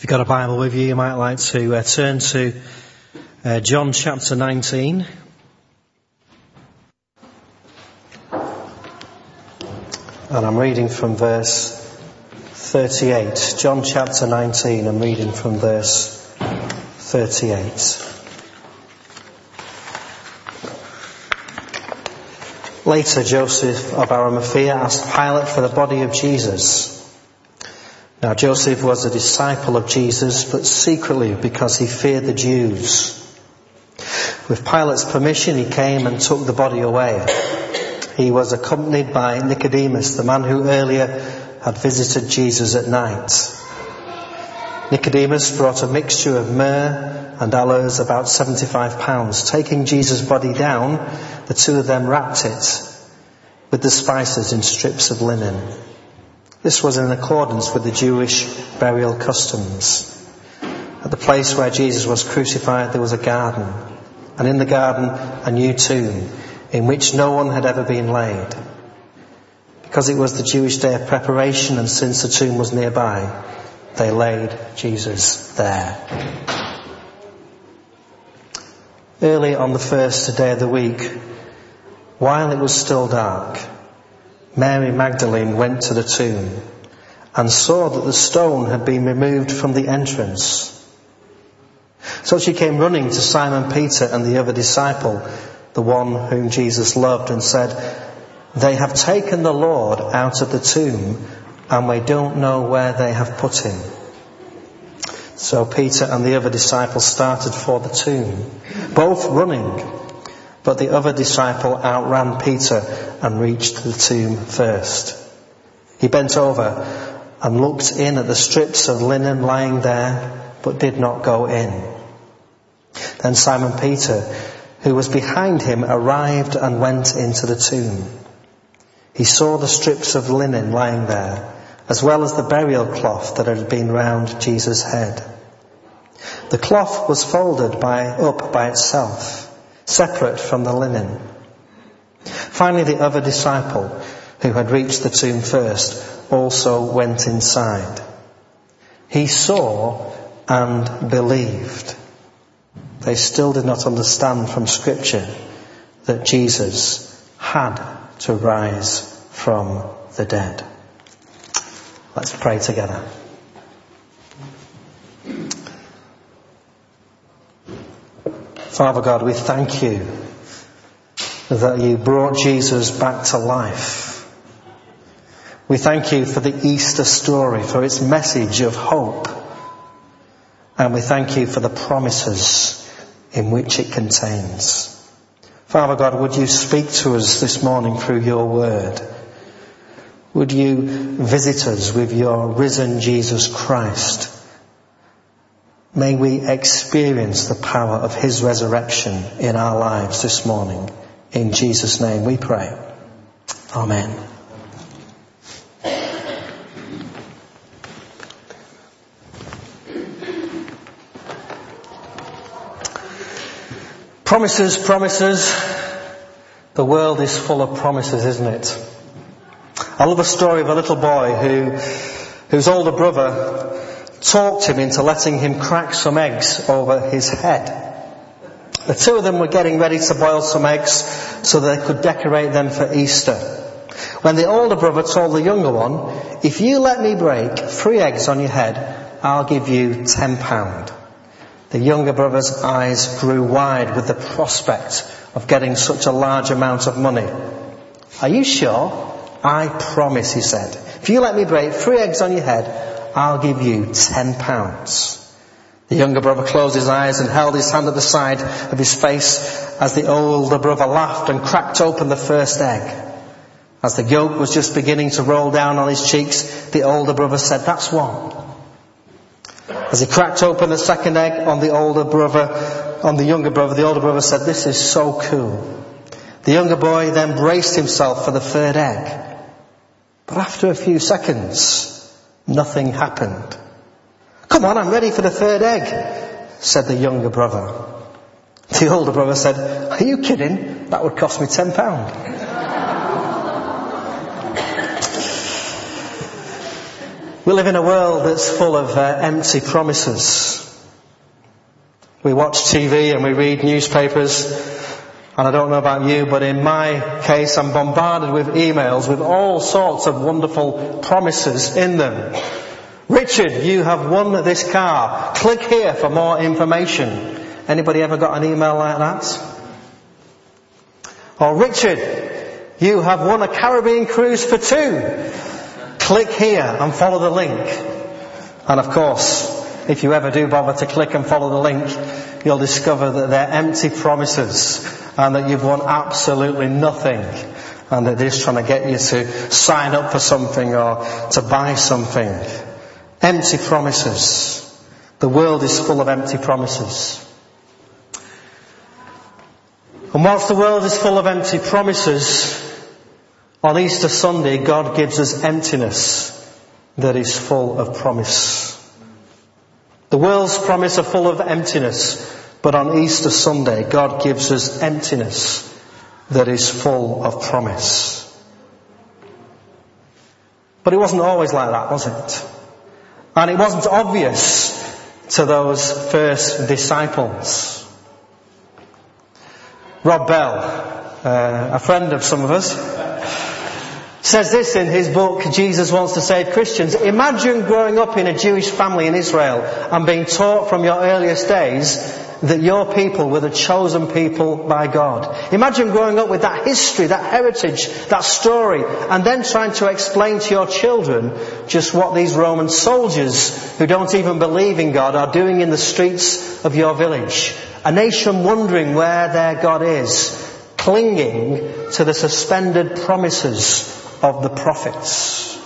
If you've got a Bible with you, you might like to uh, turn to uh, John chapter 19. And I'm reading from verse 38. John chapter 19, I'm reading from verse 38. Later, Joseph of Arimathea asked Pilate for the body of Jesus. Now Joseph was a disciple of Jesus, but secretly because he feared the Jews. With Pilate's permission, he came and took the body away. He was accompanied by Nicodemus, the man who earlier had visited Jesus at night. Nicodemus brought a mixture of myrrh and aloes, about 75 pounds. Taking Jesus' body down, the two of them wrapped it with the spices in strips of linen. This was in accordance with the Jewish burial customs. At the place where Jesus was crucified, there was a garden, and in the garden, a new tomb in which no one had ever been laid. Because it was the Jewish day of preparation, and since the tomb was nearby, they laid Jesus there. Early on the first day of the week, while it was still dark, Mary Magdalene went to the tomb and saw that the stone had been removed from the entrance. So she came running to Simon Peter and the other disciple, the one whom Jesus loved, and said, They have taken the Lord out of the tomb and we don't know where they have put him. So Peter and the other disciple started for the tomb, both running. But the other disciple outran Peter and reached the tomb first. He bent over and looked in at the strips of linen lying there, but did not go in. Then Simon Peter, who was behind him, arrived and went into the tomb. He saw the strips of linen lying there, as well as the burial cloth that had been round Jesus' head. The cloth was folded by, up by itself separate from the linen. Finally, the other disciple, who had reached the tomb first, also went inside. He saw and believed. They still did not understand from Scripture that Jesus had to rise from the dead. Let's pray together. Father God, we thank you that you brought Jesus back to life. We thank you for the Easter story, for its message of hope. And we thank you for the promises in which it contains. Father God, would you speak to us this morning through your word? Would you visit us with your risen Jesus Christ? May we experience the power of His resurrection in our lives this morning. In Jesus' name we pray. Amen. Promises, promises. The world is full of promises, isn't it? I love a story of a little boy who, whose older brother talked him into letting him crack some eggs over his head. The two of them were getting ready to boil some eggs so they could decorate them for Easter. When the older brother told the younger one, if you let me break three eggs on your head, I'll give you ten pound. The younger brother's eyes grew wide with the prospect of getting such a large amount of money. Are you sure? I promise, he said. If you let me break three eggs on your head, I'll give you ten pounds. The younger brother closed his eyes and held his hand at the side of his face as the older brother laughed and cracked open the first egg. As the yolk was just beginning to roll down on his cheeks, the older brother said, that's one. As he cracked open the second egg on the older brother, on the younger brother, the older brother said, this is so cool. The younger boy then braced himself for the third egg. But after a few seconds, Nothing happened. Come on, I'm ready for the third egg, said the younger brother. The older brother said, Are you kidding? That would cost me ten pounds. We live in a world that's full of uh, empty promises. We watch TV and we read newspapers, and I don't know about you, but in my case, I'm bombarded with emails with all sorts of wonderful promises in them. Richard, you have won this car. Click here for more information. Anybody ever got an email like that? Or Richard, you have won a Caribbean cruise for two. Click here and follow the link. And of course, if you ever do bother to click and follow the link, you'll discover that they're empty promises and that you've won absolutely nothing and that they're just trying to get you to sign up for something or to buy something. Empty promises. The world is full of empty promises. And whilst the world is full of empty promises, on Easter Sunday God gives us emptiness that is full of promise. The world's promises are full of emptiness, but on Easter Sunday God gives us emptiness that is full of promise. But it wasn't always like that, was it? And it wasn't obvious to those first disciples. Rob Bell, uh, a friend of some of us, says this in his book, Jesus Wants to Save Christians. Imagine growing up in a Jewish family in Israel and being taught from your earliest days that your people were the chosen people by God. Imagine growing up with that history, that heritage, that story, and then trying to explain to your children just what these Roman soldiers who don't even believe in God are doing in the streets of your village. A nation wondering where their God is, clinging to the suspended promises of the prophets.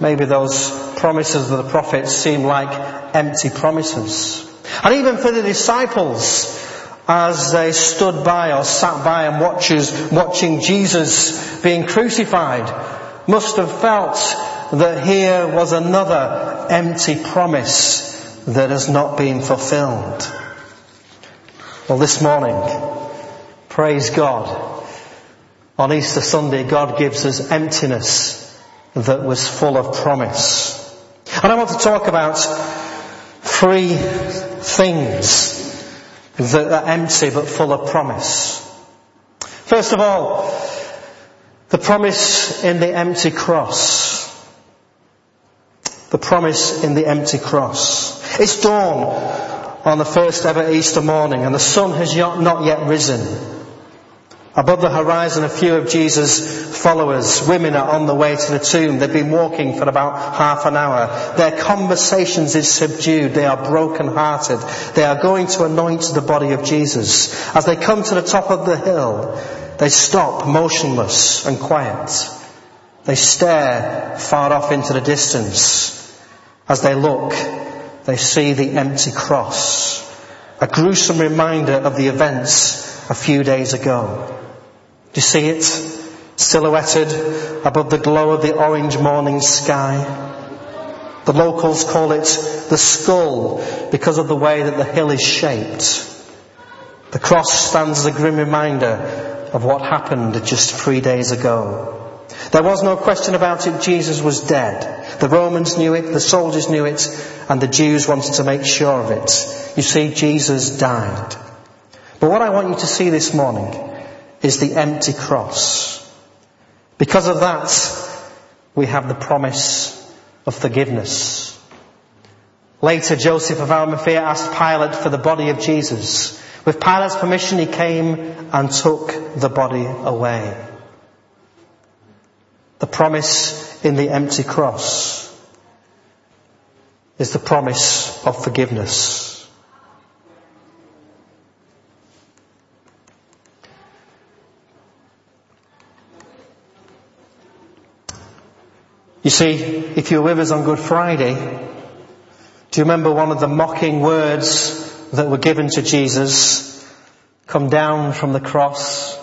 Maybe those promises of the prophets seem like empty promises. And even for the disciples, as they stood by or sat by and watches, watching Jesus being crucified, must have felt that here was another empty promise that has not been fulfilled. Well, this morning, praise God, on Easter Sunday, God gives us emptiness that was full of promise. And I want to talk about three things that are empty but full of promise. First of all, the promise in the empty cross. The promise in the empty cross. It's dawn on the first ever Easter morning and the sun has not yet risen. Above the horizon, a few of Jesus' followers, women are on the way to the tomb. They've been walking for about half an hour. Their conversations is subdued. They are broken hearted. They are going to anoint the body of Jesus. As they come to the top of the hill, they stop motionless and quiet. They stare far off into the distance. As they look, they see the empty cross. A gruesome reminder of the events a few days ago. You see it? Silhouetted above the glow of the orange morning sky. The locals call it the skull because of the way that the hill is shaped. The cross stands as a grim reminder of what happened just three days ago. There was no question about it, Jesus was dead. The Romans knew it, the soldiers knew it, and the Jews wanted to make sure of it. You see, Jesus died. But what I want you to see this morning is the empty cross. Because of that, we have the promise of forgiveness. Later, Joseph of Arimathea asked Pilate for the body of Jesus. With Pilate's permission, he came and took the body away. The promise in the empty cross is the promise of forgiveness. You see, if you were with us on Good Friday, do you remember one of the mocking words that were given to Jesus? Come down from the cross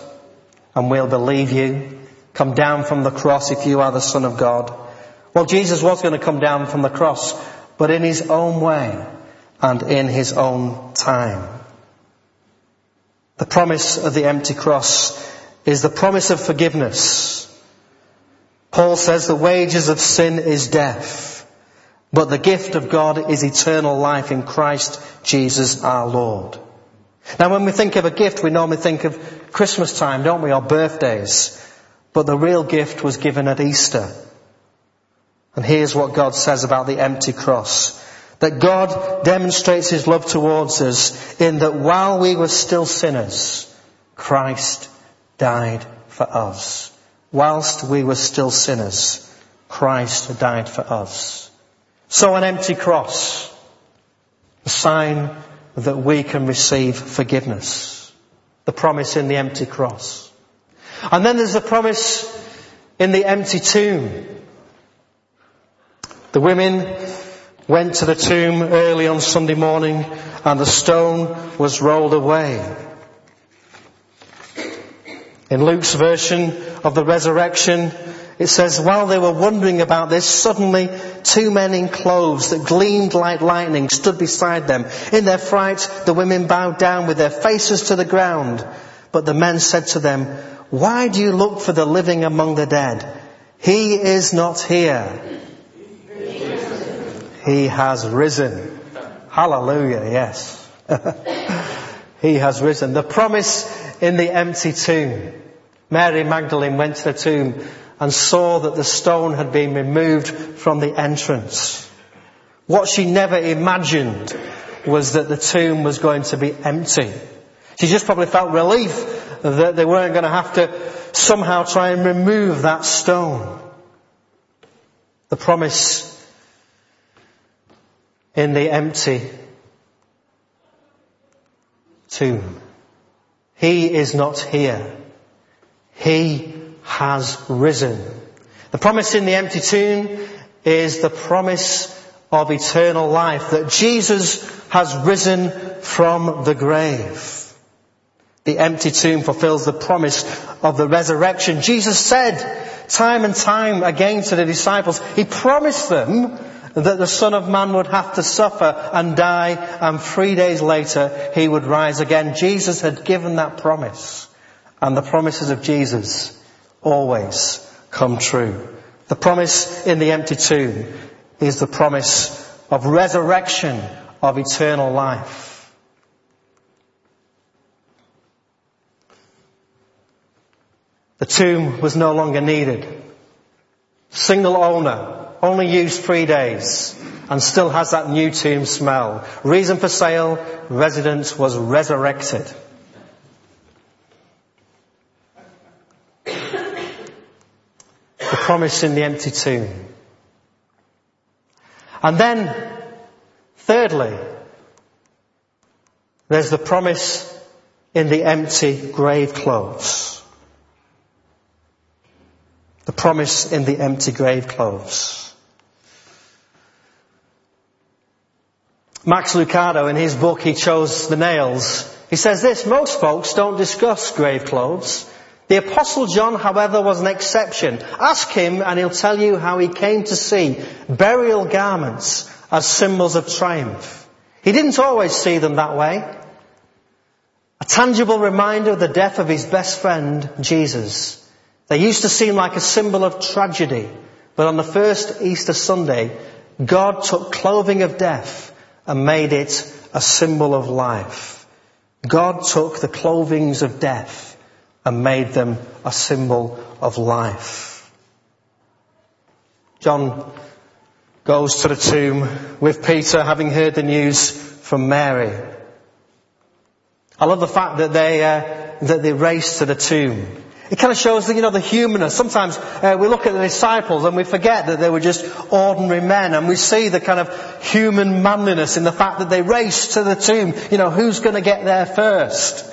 and we'll believe you. Come down from the cross if you are the Son of God. Well, Jesus was going to come down from the cross, but in his own way and in his own time. The promise of the empty cross is the promise of forgiveness Paul says the wages of sin is death, But the gift of God is eternal life in Christ Jesus our Lord. Now when we think of a gift, we normally think of Christmas time, don't we, or birthdays. But the real gift was given at Easter. And here's what God says about the empty cross. That God demonstrates His love towards us in that while we were still sinners, Christ died for us. Whilst we were still sinners, Christ died for us. So an empty cross, a sign that we can receive forgiveness. The promise in the empty cross. And then there's the promise in the empty tomb. The women went to the tomb early on Sunday morning and the stone was rolled away. In Luke's version of the resurrection, it says, while they were wondering about this, suddenly two men in clothes that gleamed like lightning stood beside them. In their fright, the women bowed down with their faces to the ground. But the men said to them, why do you look for the living among the dead? He is not here he has risen. Hallelujah, yes. he has risen. The promise in the empty tomb. Mary Magdalene went to the tomb and saw that the stone had been removed from the entrance. What she never imagined was that the tomb was going to be empty. She just probably felt relief that they weren't going to have to somehow try and remove that stone. The promise in the empty tomb. He is not here. He has risen. The promise in the empty tomb is the promise of eternal life, that Jesus has risen from the grave. The empty tomb fulfills the promise of the resurrection. Jesus said time and time again to the disciples, He promised them that the Son of Man would have to suffer and die and three days later he would rise again. Jesus had given that promise. And the promises of Jesus always come true. The promise in the empty tomb is the promise of resurrection of eternal life. The tomb was no longer needed. Single owner, only used three days and still has that new tomb smell. Reason for sale, residence was resurrected. The promise in the empty tomb. And then, thirdly, there's the promise in the empty grave clothes. The promise in the empty grave clothes. Max Lucado, in his book, he chose the nails. He says this, most folks don't discuss grave clothes. The apostle John, however, was an exception. Ask him and he'll tell you how he came to see burial garments as symbols of triumph. He didn't always see them that way. A tangible reminder of the death of his best friend, Jesus. They used to seem like a symbol of tragedy, but on the first Easter Sunday, God took clothing of death and made it a symbol of life. God took the clothings of death and made them a symbol of life. John goes to the tomb with Peter having heard the news from Mary. I love the fact that they, uh, that they race to the tomb. It kind of shows you know, the humanness. Sometimes uh, we look at the disciples and we forget that they were just ordinary men and we see the kind of human manliness in the fact that they raced to the tomb. You know, who's going to get there first?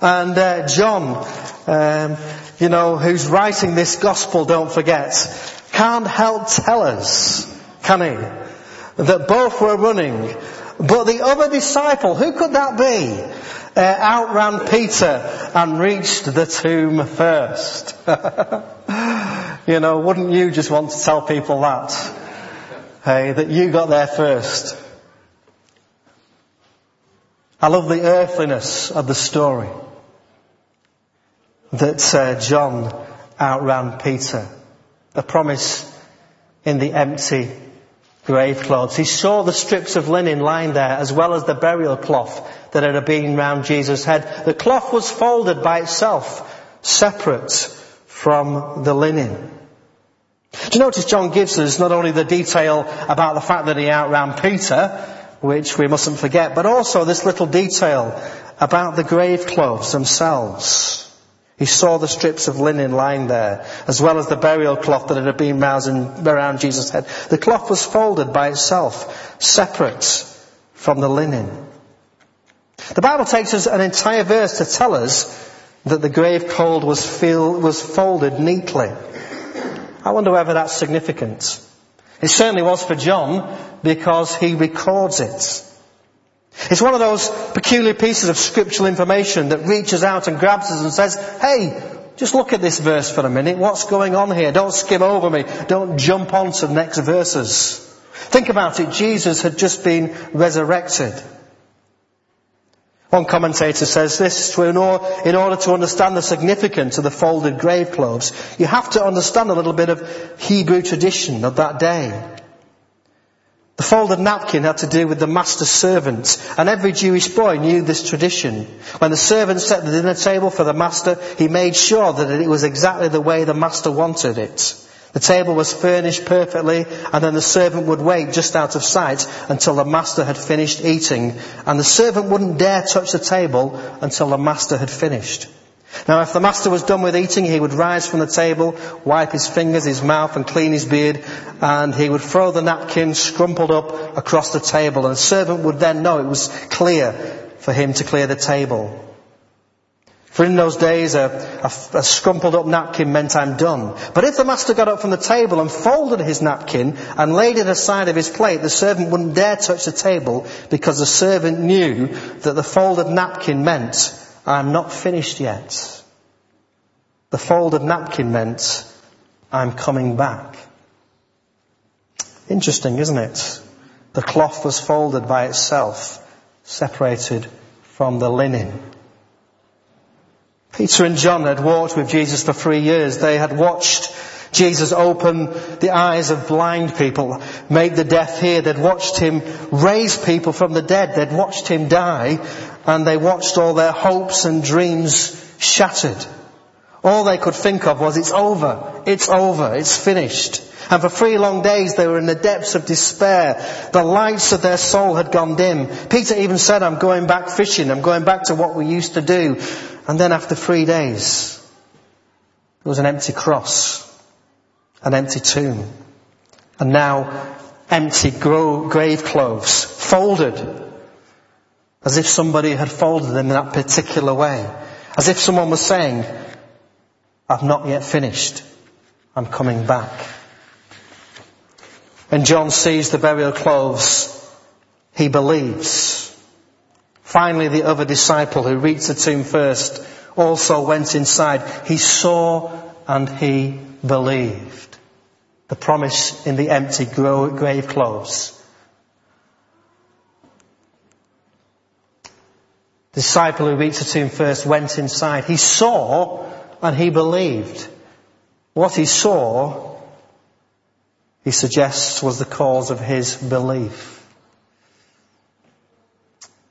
And uh, John, um, you know, who's writing this gospel, don't forget, can't help tell us, can he, that both were running. But the other disciple, who could that be? Uh, outran Peter and reached the tomb first. you know, wouldn't you just want to tell people that? Hey, that you got there first. I love the earthliness of the story. That uh, John outran Peter. A promise in the empty grave clothes. He saw the strips of linen lying there as well as the burial cloth that had been round Jesus' head. The cloth was folded by itself, separate from the linen. Do you notice John gives us not only the detail about the fact that he outran Peter, which we mustn't forget, but also this little detail about the grave clothes themselves. He saw the strips of linen lying there, as well as the burial cloth that had been around Jesus' head. The cloth was folded by itself, separate from the linen. The Bible takes us an entire verse to tell us that the grave cold was, filled, was folded neatly. I wonder whether that's significant. It certainly was for John because he records it. It's one of those peculiar pieces of scriptural information that reaches out and grabs us and says, hey, just look at this verse for a minute. What's going on here? Don't skim over me. Don't jump on to the next verses. Think about it. Jesus had just been resurrected. One commentator says this, in order to understand the significance of the folded grave clothes, you have to understand a little bit of Hebrew tradition of that day. The folded napkin had to do with the master's servants, and every Jewish boy knew this tradition. When the servant set the dinner table for the master, he made sure that it was exactly the way the master wanted it. The table was furnished perfectly, and then the servant would wait just out of sight until the master had finished eating, and the servant wouldn't dare touch the table until the master had finished. Now if the master was done with eating, he would rise from the table, wipe his fingers, his mouth and clean his beard, and he would throw the napkin scrumpled up across the table, and the servant would then know it was clear for him to clear the table. For in those days, a, a, a, scrumpled up napkin meant I'm done. But if the master got up from the table and folded his napkin and laid it aside of his plate, the servant wouldn't dare touch the table because the servant knew that the folded napkin meant I'm not finished yet. The folded napkin meant I'm coming back. Interesting, isn't it? The cloth was folded by itself, separated from the linen. Peter and John had walked with Jesus for three years. They had watched Jesus open the eyes of blind people, make the deaf hear. They'd watched him raise people from the dead. They'd watched him die and they watched all their hopes and dreams shattered. All they could think of was, it's over, it's over, it's finished. And for three long days they were in the depths of despair. The lights of their soul had gone dim. Peter even said, I'm going back fishing, I'm going back to what we used to do. And then after three days, there was an empty cross, an empty tomb, and now empty grave clothes, folded as if somebody had folded them in that particular way. As if someone was saying, I've not yet finished. I'm coming back. When John sees the burial clothes, he believes. Finally, the other disciple who reached the tomb first also went inside. He saw and he believed. The promise in the empty grave clothes The disciple who reached the tomb first went inside. He saw and he believed. What he saw, he suggests, was the cause of his belief.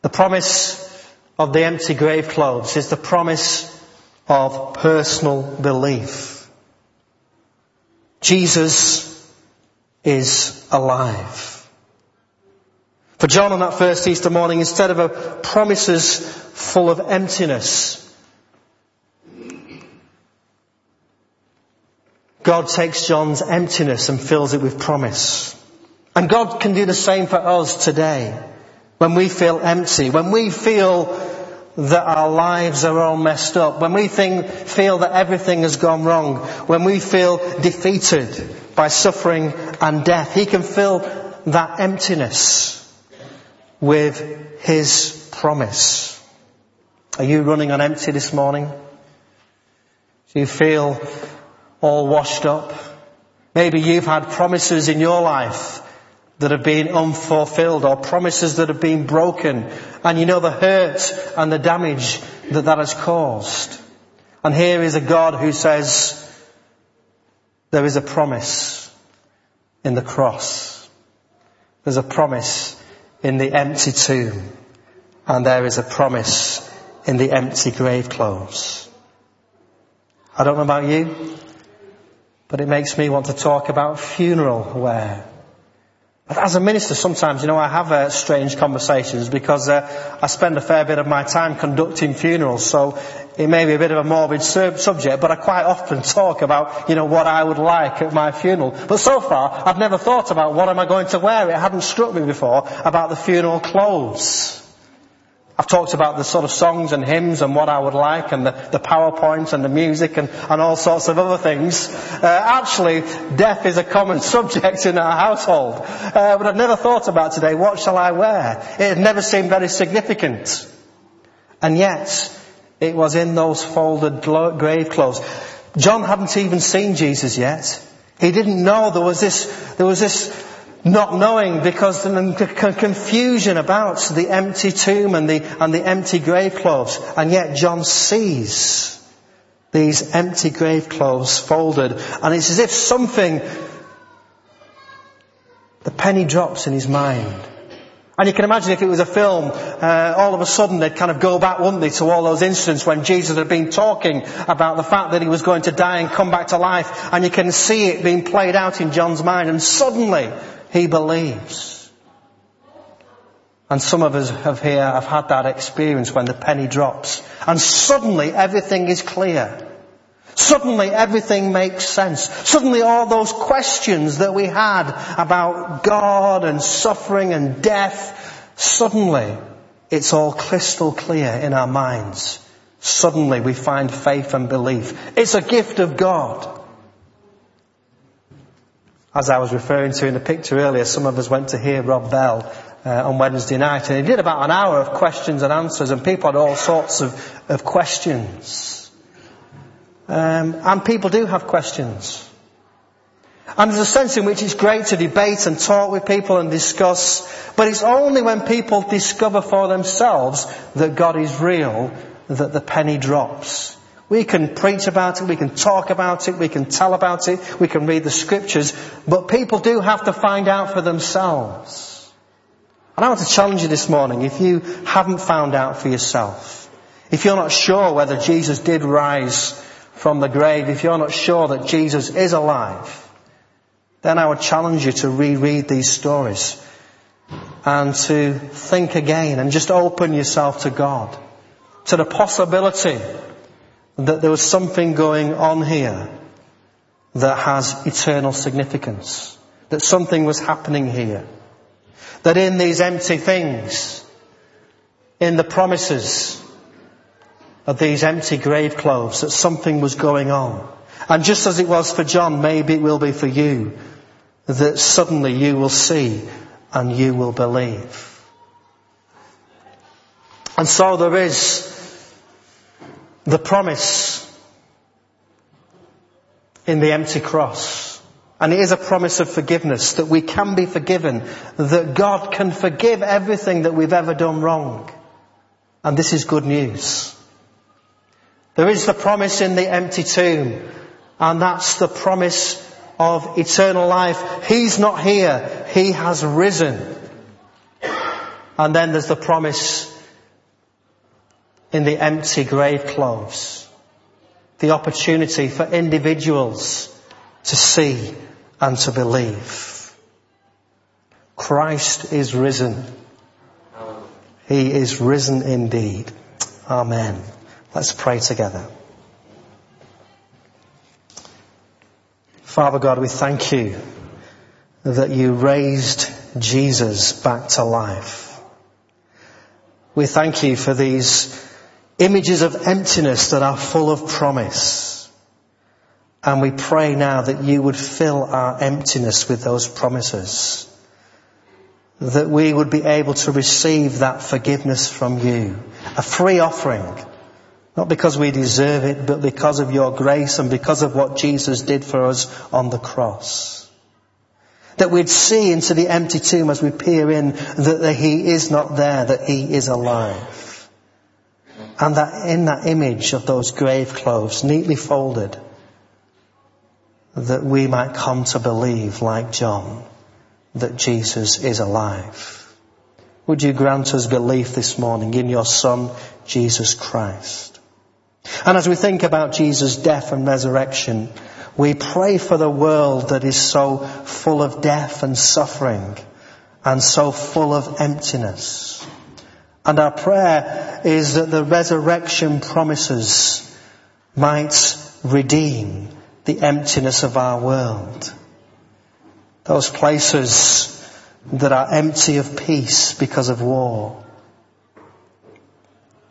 The promise of the empty grave clothes is the promise of personal belief. Jesus is alive. For John on that first Easter morning, instead of a promises full of emptiness, God takes John's emptiness and fills it with promise. And God can do the same for us today. When we feel empty, when we feel that our lives are all messed up, when we think, feel that everything has gone wrong, when we feel defeated by suffering and death, He can fill that emptiness with His promise. Are you running on empty this morning? Do you feel all washed up? Maybe you've had promises in your life that have been unfulfilled or promises that have been broken and you know the hurt and the damage that that has caused. And here is a God who says there is a promise in the cross. There's a promise in the empty tomb, and there is a promise in the empty grave clothes. I don't know about you, but it makes me want to talk about funeral wear. As a minister, sometimes, you know, I have uh, strange conversations because uh, I spend a fair bit of my time conducting funerals, so it may be a bit of a morbid subject, but I quite often talk about, you know, what I would like at my funeral. But so far, I've never thought about what am I going to wear. It hadn't struck me before about the funeral clothes. I've talked about the sort of songs and hymns and what I would like and the, the PowerPoint and the music and, and all sorts of other things. Uh, actually, death is a common subject in our household. Uh, but I've never thought about today, what shall I wear? It had never seemed very significant. And yet, it was in those folded grave clothes. John hadn't even seen Jesus yet. He didn't know there was this, there was this not knowing because the confusion about the empty tomb and the, and the empty grave clothes. And yet John sees these empty grave clothes folded and it's as if something, the penny drops in his mind. And you can imagine if it was a film, uh, all of a sudden they'd kind of go back, wouldn't they, to all those incidents when Jesus had been talking about the fact that he was going to die and come back to life. And you can see it being played out in John's mind. And suddenly he believes. And some of us have here have had that experience when the penny drops. And suddenly everything is clear. Suddenly everything makes sense. Suddenly all those questions that we had about God and suffering and death, suddenly it's all crystal clear in our minds. Suddenly we find faith and belief. It's a gift of God as I was referring to in the picture earlier, some of us went to hear Rob Bell uh, on Wednesday night, and he did about an hour of questions and answers, and people had all sorts of, of questions. Um, and people do have questions. And there's a sense in which it's great to debate and talk with people and discuss, but it's only when people discover for themselves that God is real that the penny drops. We can preach about it, we can talk about it, we can tell about it, we can read the scriptures, but people do have to find out for themselves. And I want to challenge you this morning, if you haven't found out for yourself, if you're not sure whether Jesus did rise from the grave, if you're not sure that Jesus is alive, then I would challenge you to reread these stories and to think again and just open yourself to God, to the possibility that there was something going on here that has eternal significance. That something was happening here. That in these empty things, in the promises of these empty grave clothes, that something was going on. And just as it was for John, maybe it will be for you, that suddenly you will see and you will believe. And so there is the promise in the empty cross. And it is a promise of forgiveness, that we can be forgiven, that God can forgive everything that we've ever done wrong. And this is good news. There is the promise in the empty tomb, and that's the promise of eternal life. He's not here, He has risen. And then there's the promise in the empty grave clothes. The opportunity for individuals to see and to believe. Christ is risen. He is risen indeed. Amen. Let's pray together. Father God, we thank you that you raised Jesus back to life. We thank you for these images of emptiness that are full of promise. And we pray now that you would fill our emptiness with those promises. That we would be able to receive that forgiveness from you. A free offering. Not because we deserve it, but because of your grace and because of what Jesus did for us on the cross. That we'd see into the empty tomb as we peer in that he is not there, that he is alive. And that in that image of those grave clothes, neatly folded, that we might come to believe like John that Jesus is alive. Would you grant us belief this morning in your Son, Jesus Christ? And as we think about Jesus' death and resurrection, we pray for the world that is so full of death and suffering and so full of emptiness. And our prayer is that the resurrection promises might redeem the emptiness of our world. Those places that are empty of peace because of war.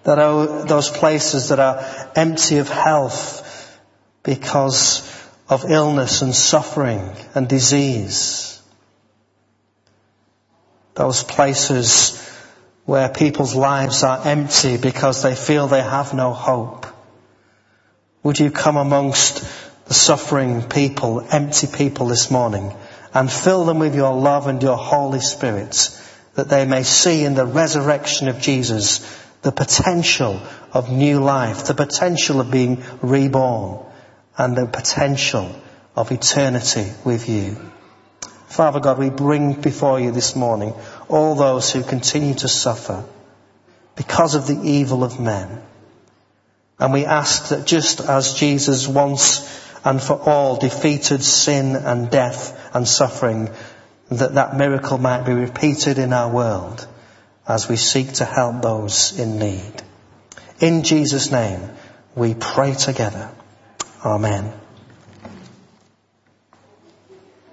That are those places that are empty of health because of illness and suffering and disease. Those places where people's lives are empty because they feel they have no hope. Would you come amongst the suffering people, empty people this morning and fill them with your love and your Holy Spirit that they may see in the resurrection of Jesus the potential of new life, the potential of being reborn and the potential of eternity with you. Father God, we bring before you this morning all those who continue to suffer because of the evil of men. And we ask that just as Jesus once and for all defeated sin and death and suffering, that that miracle might be repeated in our world as we seek to help those in need. In Jesus' name, we pray together. Amen.